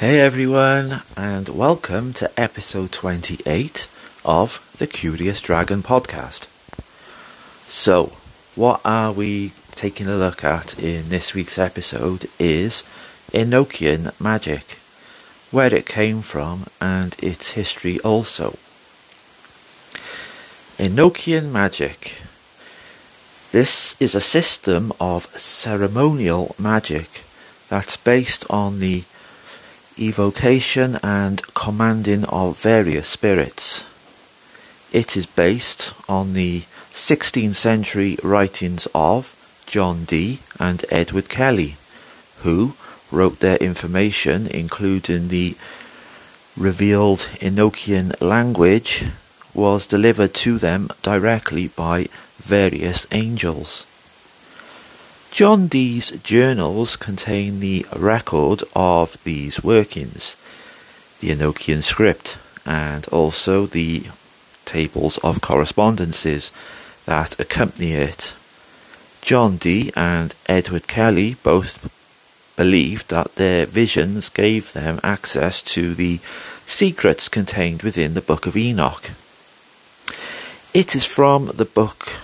Hey everyone, and welcome to episode 28 of the Curious Dragon podcast. So, what are we taking a look at in this week's episode is Enochian magic, where it came from and its history also. Enochian magic. This is a system of ceremonial magic that's based on the evocation and commanding of various spirits. It is based on the 16th century writings of John Dee and Edward Kelly, who wrote their information, including the revealed Enochian language, was delivered to them directly by various angels. John Dee's journals contain the record of these workings, the Enochian script, and also the tables of correspondences that accompany it. John Dee and Edward Kelly both believed that their visions gave them access to the secrets contained within the Book of Enoch. It is from the book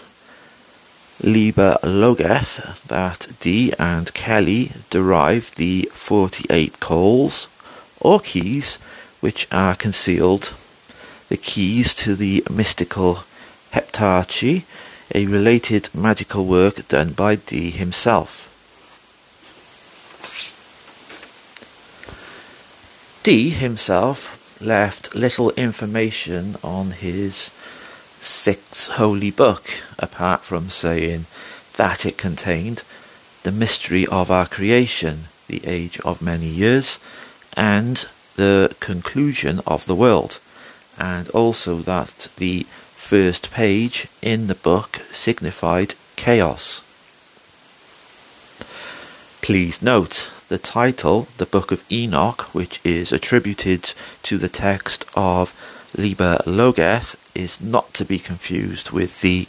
Liber Loagaeth that Dee and Kelly derive the 48 calls or keys which are concealed, the keys to the mystical heptarchy, a related magical work done by Dee himself. Dee himself left little information on his sixth holy book, apart from saying that it contained the mystery of our creation, the age of many years, and the conclusion of the world, and also that the first page in the book signified chaos. Please note the title, the Book of Enoch, which is attributed to the text of Liber Loagaeth, is not to be confused with the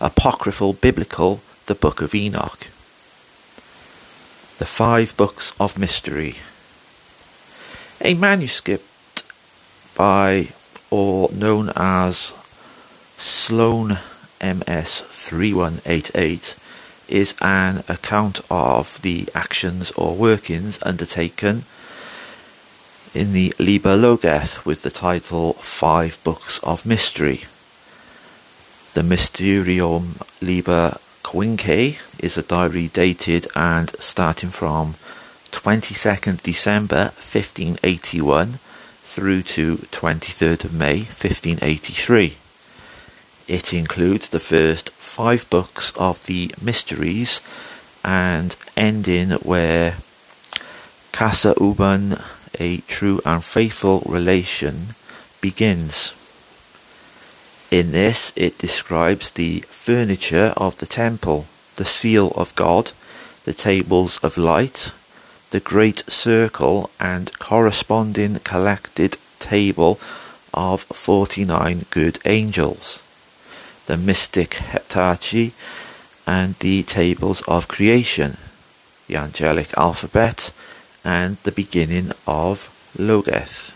apocryphal biblical The Book of Enoch. The Five Books of Mystery. A manuscript by or known as Sloane MS 3188 is an account of the actions or workings undertaken in the Liber Loagaeth with the title Five Books of Mystery. The Mysterium Liber Quinque is a diary dated and starting from 22nd December 1581 through to 23rd of May 1583. It includes the first five books of the Mysteries and ending where Casaubon a true and faithful relation begins. In this, it describes the furniture of the temple, the seal of God, the tables of light, the great circle, and corresponding collected table of 49 good angels, the mystic heptarchy, and the tables of creation, the angelic alphabet, and the beginning of Loagaeth.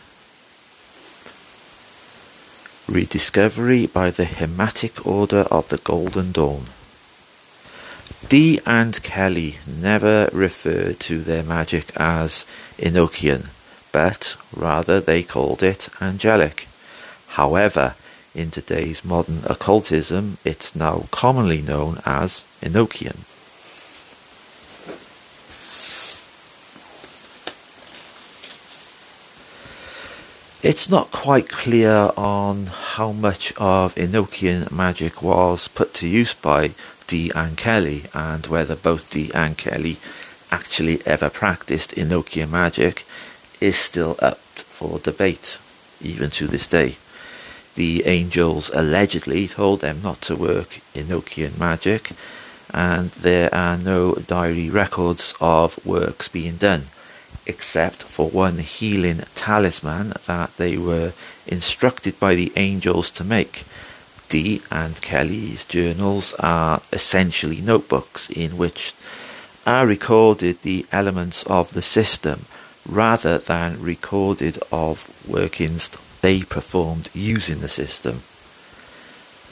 Rediscovery by the Hermetic Order of the Golden Dawn. Dee and Kelly never referred to their magic as Enochian, but rather they called it angelic. However, in today's modern occultism, it's now commonly known as Enochian. It's not quite clear on how much of Enochian magic was put to use by Dee and Kelly, and whether both Dee and Kelly actually ever practiced Enochian magic is still up for debate, even to this day. The angels allegedly told them not to work Enochian magic, and there are no diary records of works being done except for one healing talisman that they were instructed by the angels to make. Dee and Kelly's journals are essentially notebooks in which are recorded the elements of the system, rather than recorded of workings they performed using the system.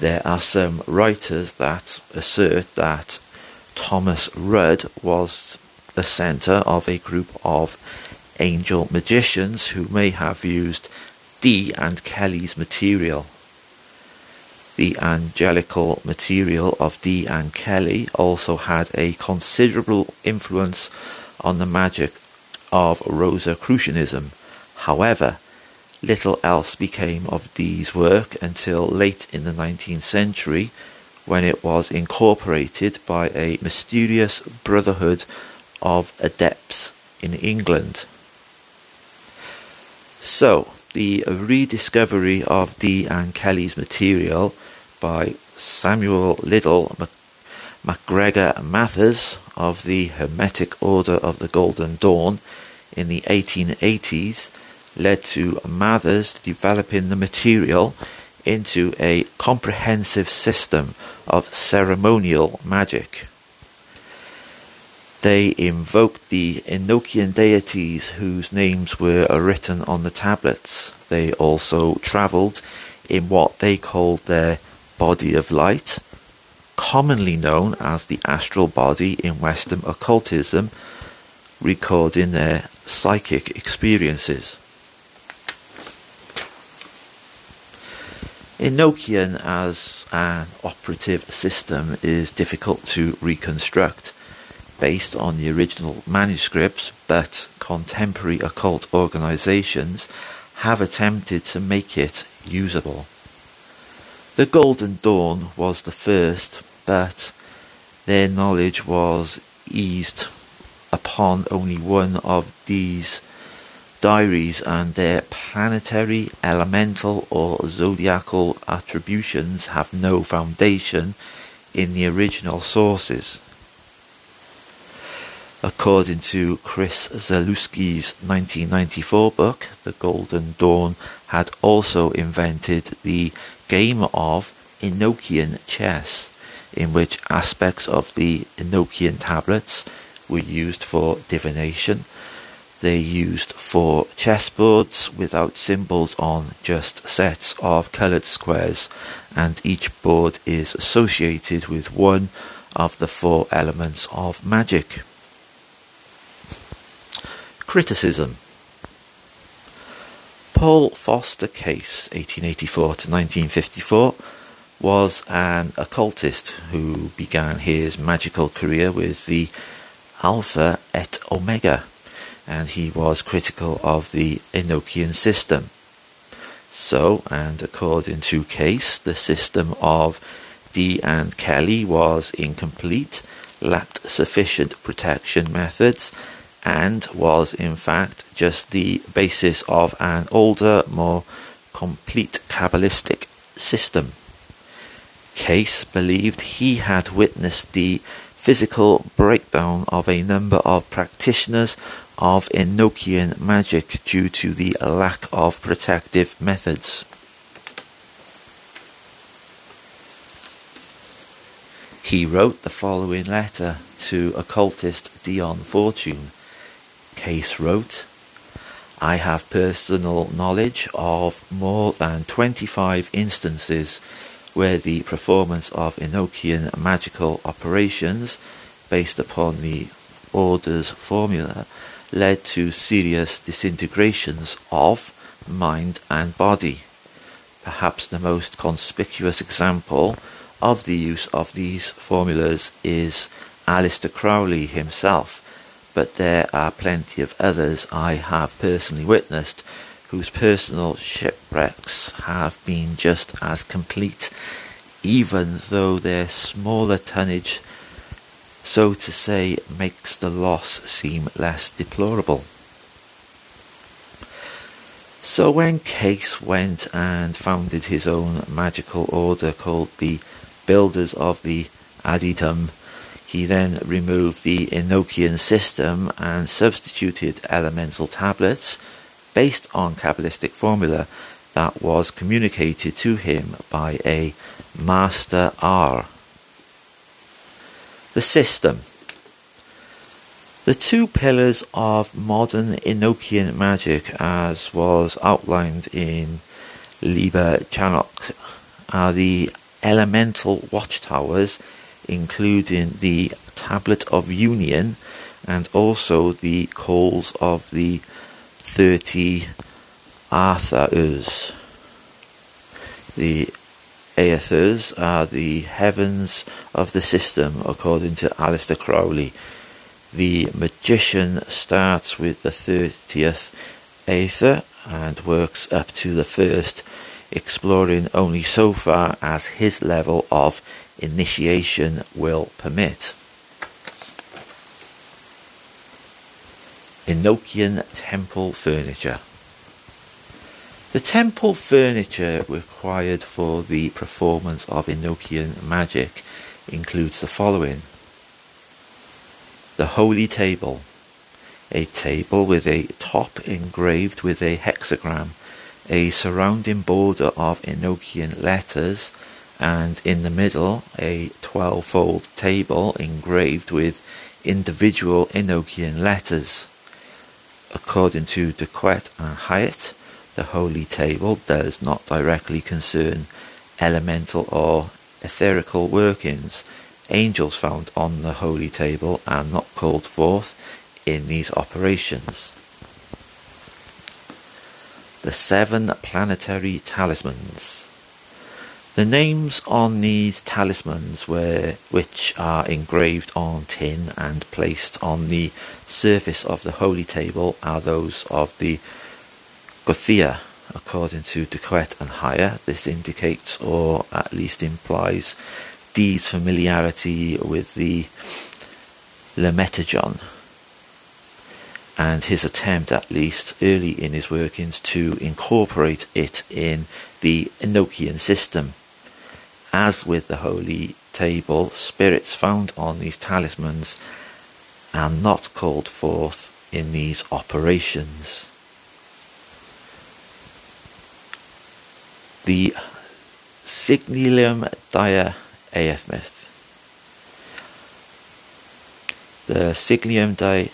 There are some writers that assert that Thomas Rudd was the center of a group of angel magicians who may have used Dee and Kelly's material. The angelical material of Dee and Kelly also had a considerable influence on the magic of Rosicrucianism. However, little else became of Dee's work until late in the 19th century when it was incorporated by a mysterious brotherhood of adepts in England. So, the rediscovery of Dee and Kelly's material by Samuel Liddell MacGregor Mathers of the Hermetic Order of the Golden Dawn in the 1880s led to Mathers developing the material into a comprehensive system of ceremonial magic. They invoked the Enochian deities whose names were written on the tablets. They also travelled in what they called their body of light, commonly known as the astral body in Western occultism, recording their psychic experiences. Enochian as an operative system is difficult to reconstruct based on the original manuscripts, but contemporary occult organizations have attempted to make it usable. The Golden Dawn was the first, but their knowledge was eased upon only one of these diaries and their planetary, elemental, or zodiacal attributions have no foundation in the original sources. According to Chris Zalewski's 1994 book, The Golden Dawn had also invented the game of Enochian chess, in which aspects of the Enochian tablets were used for divination they used four chessboards without symbols on, just sets of coloured squares, and each board is associated with one of the four elements of magic. Criticism Paul Foster Case, 1884 to 1954, was an occultist who began his magical career with the Alpha et Omega and he was critical of the Enochian system. So, and according to Case, the system of Dee and Kelly was incomplete, lacked sufficient protection methods, and was in fact just the basis of an older, more complete Kabbalistic system. Case believed he had witnessed the physical breakdown of a number of practitioners of Enochian magic due to the lack of protective methods. He wrote the following letter to occultist Dion Fortune. Case wrote, I have personal knowledge of more than 25 instances where the performance of Enochian magical operations based upon the Order's formula led to serious disintegrations of mind and body. Perhaps the most conspicuous example of the use of these formulas is Aleister Crowley himself, but there are plenty of others I have personally witnessed whose personal shipwrecks have been just as complete, even though their smaller tonnage so to say makes the loss seem less deplorable. So when Case went and founded his own magical order called the Builders of the Adytum, he then removed the Enochian system and substituted elemental tablets based on Kabbalistic formula that was communicated to him by a Master R the system. The two pillars of modern Enochian magic, as was outlined in Liber Chanokh, are the elemental watchtowers, including the Tablet of Union and also the calls of the 30 Aethers. The Aethers are the heavens of the system, according to Aleister Crowley the magician starts with the 30th Aether and works up to the first, exploring only so far as his level of initiation will permit. Enochian Temple Furniture The temple furniture required for the performance of Enochian magic includes the following the Holy Table. A table with a top engraved with a hexagram, a surrounding border of Enochian letters, and in the middle a twelve-fold table engraved with individual Enochian letters. According to DuQuette and Hyatt, the Holy Table does not directly concern elemental or etherical workings, angels found on the holy table are not called forth in these operations. The seven planetary talismans. The names on these talismans were, which are engraved on tin and placed on the surface of the holy table are those of the Goetia, according to DuQuette and Hyatt. This indicates, or at least implies, Dee's familiarity with the Lemegeton and his attempt, at least early in his workings, to incorporate it in the Enochian system. As with the Holy Table, spirits found on these talismans are not called forth in these operations. The Sigillum Dei Aemeth. The Signum Dei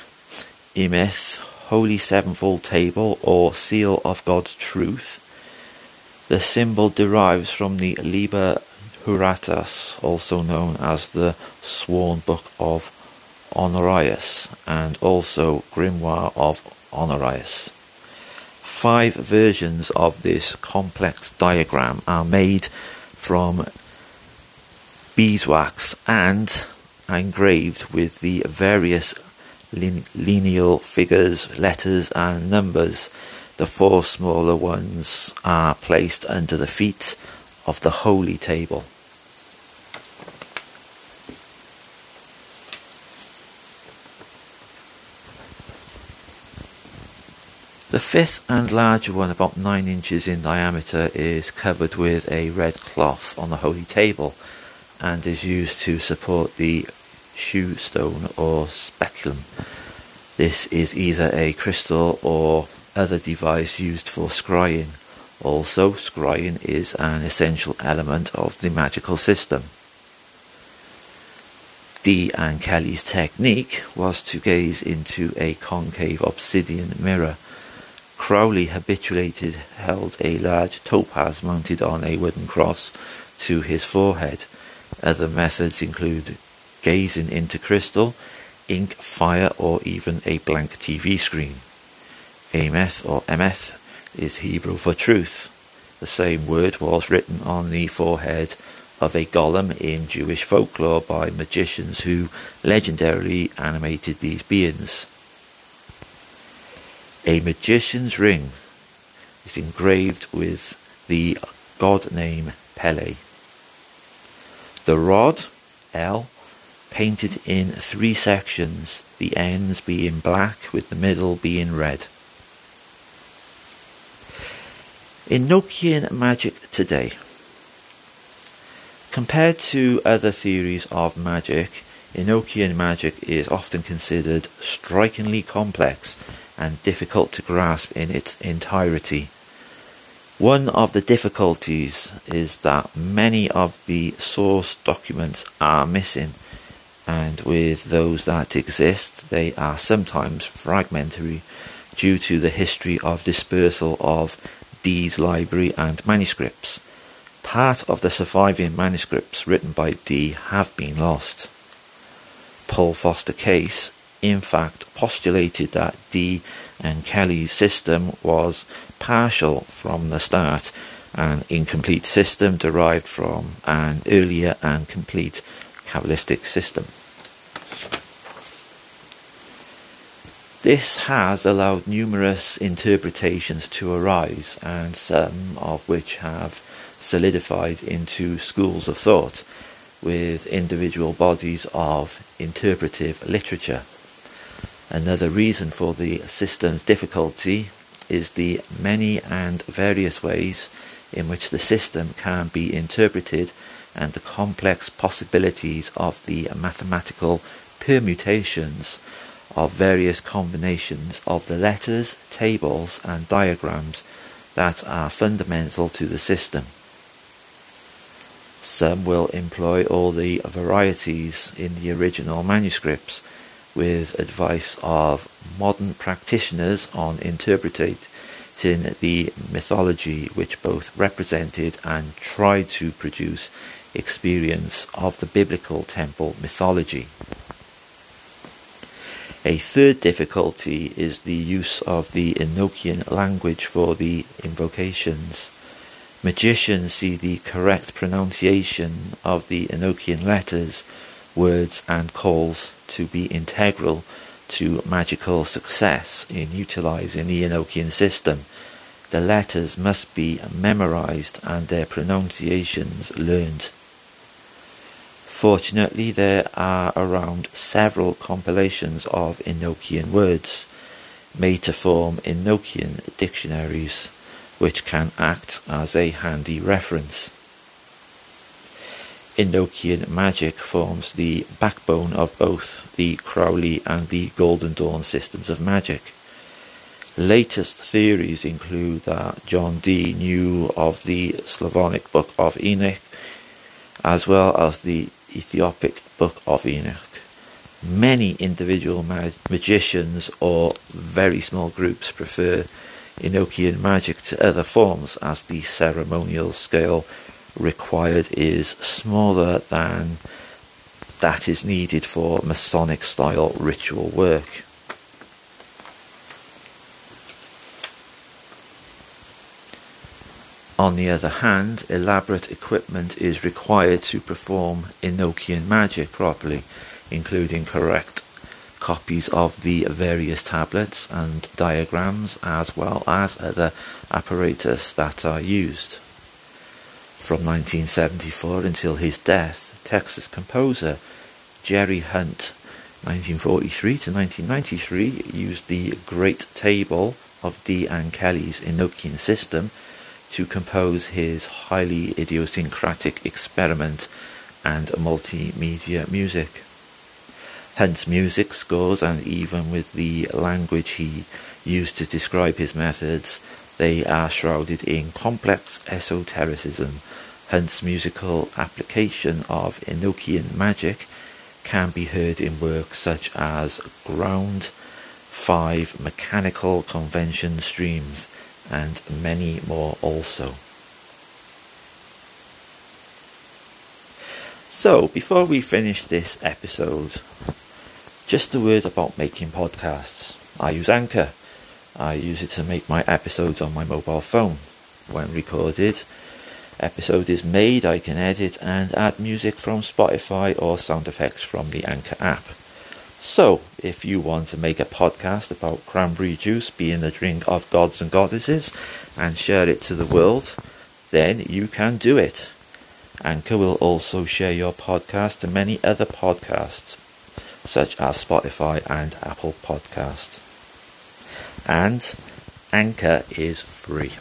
Emeth, Holy Sevenfold Table or Seal of God's Truth. The symbol derives from the Liber Juratus, also known as the Sworn Book of Honorius, and also Grimoire of Honorius. Five versions of this complex diagram are made from beeswax and are engraved with the various lineal figures, letters, and numbers. The four smaller ones are placed under the feet of the holy table. Fifth and larger one, about 9 inches in diameter, is covered with a red cloth on the holy table and is used to support the shew stone or speculum. This is either a crystal or other device used for scrying. Also, scrying is an essential element of the magical system. Dee and Kelly's technique was to gaze into a concave obsidian mirror. Crowley habituated held a large topaz mounted on a wooden cross to his forehead other methods include gazing into crystal, ink, fire, or even a blank TV screen. Ameth or Emeth is Hebrew for truth. The same word was written on the forehead of a golem in Jewish folklore by magicians who legendarily animated these beings. A magician's ring is engraved with the god name Pele. The rod, L, painted in three sections, the ends being black with the middle being red. Enochian magic today. Compared to other theories of magic, Enochian magic is often considered strikingly complex and difficult to grasp in its entirety. One of the difficulties is that many of the source documents are missing and with those that exist, they are sometimes fragmentary due to the history of dispersal of Dee's library and manuscripts. Part of the surviving manuscripts written by Dee have been lost. Paul Foster Case, in fact, postulated that Dee and Kelly's system was partial from the start, an incomplete system derived from an earlier and complete Kabbalistic system. This has allowed numerous interpretations to arise, and some of which have solidified into schools of thought with individual bodies of interpretive literature. Another reason for the system's difficulty is the many and various ways in which the system can be interpreted and the complex possibilities of the mathematical permutations of various combinations of the letters, tables, and diagrams that are fundamental to the system. Some will employ all the varieties in the original manuscripts with advice of modern practitioners on interpreting the mythology which both represented and tried to produce experience of the biblical temple mythology. A third difficulty is the use of the Enochian language for the invocations. Magicians see the correct pronunciation of the Enochian letters, words, and calls to be integral to magical success in utilizing the Enochian system. The letters must be memorized and their pronunciations learned. Fortunately, there are around several compilations of Enochian words made to form Enochian dictionaries, which can act as a handy reference. Enochian magic forms the backbone of both the Crowley and the Golden Dawn systems of magic. Latest theories include that John Dee knew of the Slavonic Book of Enoch, as well as the Ethiopic Book of Enoch. Many individual mag- magicians or very small groups prefer Enochian magic to other forms as the ceremonial scale required is smaller than that is needed for Masonic style ritual work. On the other hand, elaborate equipment is required to perform Enochian magic properly, including correct copies of the various tablets and diagrams as well as other apparatus that are used. From 1974 until his death, Texas composer Jerry Hunt 1943 to 1993 used the Great Table of Dee and Kelly's Enochian system to compose his highly idiosyncratic experiment and multimedia music. Hunt's music scores, and even with the language he used to describe his methods, they are shrouded in complex esotericism. Hunt's musical application of Enochian magic can be heard in works such as Ground, Five Mechanical Convention Streams, and many more also. So, before we finish this episode, just a word about making podcasts. I use Anchor. I use it to make my episodes on my mobile phone. When recorded, episode is made, I can edit and add music from Spotify or sound effects from the Anchor app. So, if you want to make a podcast about cranberry juice being the drink of gods and goddesses and share it to the world, then you can do it. Anchor will also share your podcast to many other podcasts, such as Spotify and Apple Podcast. And Anchor is free.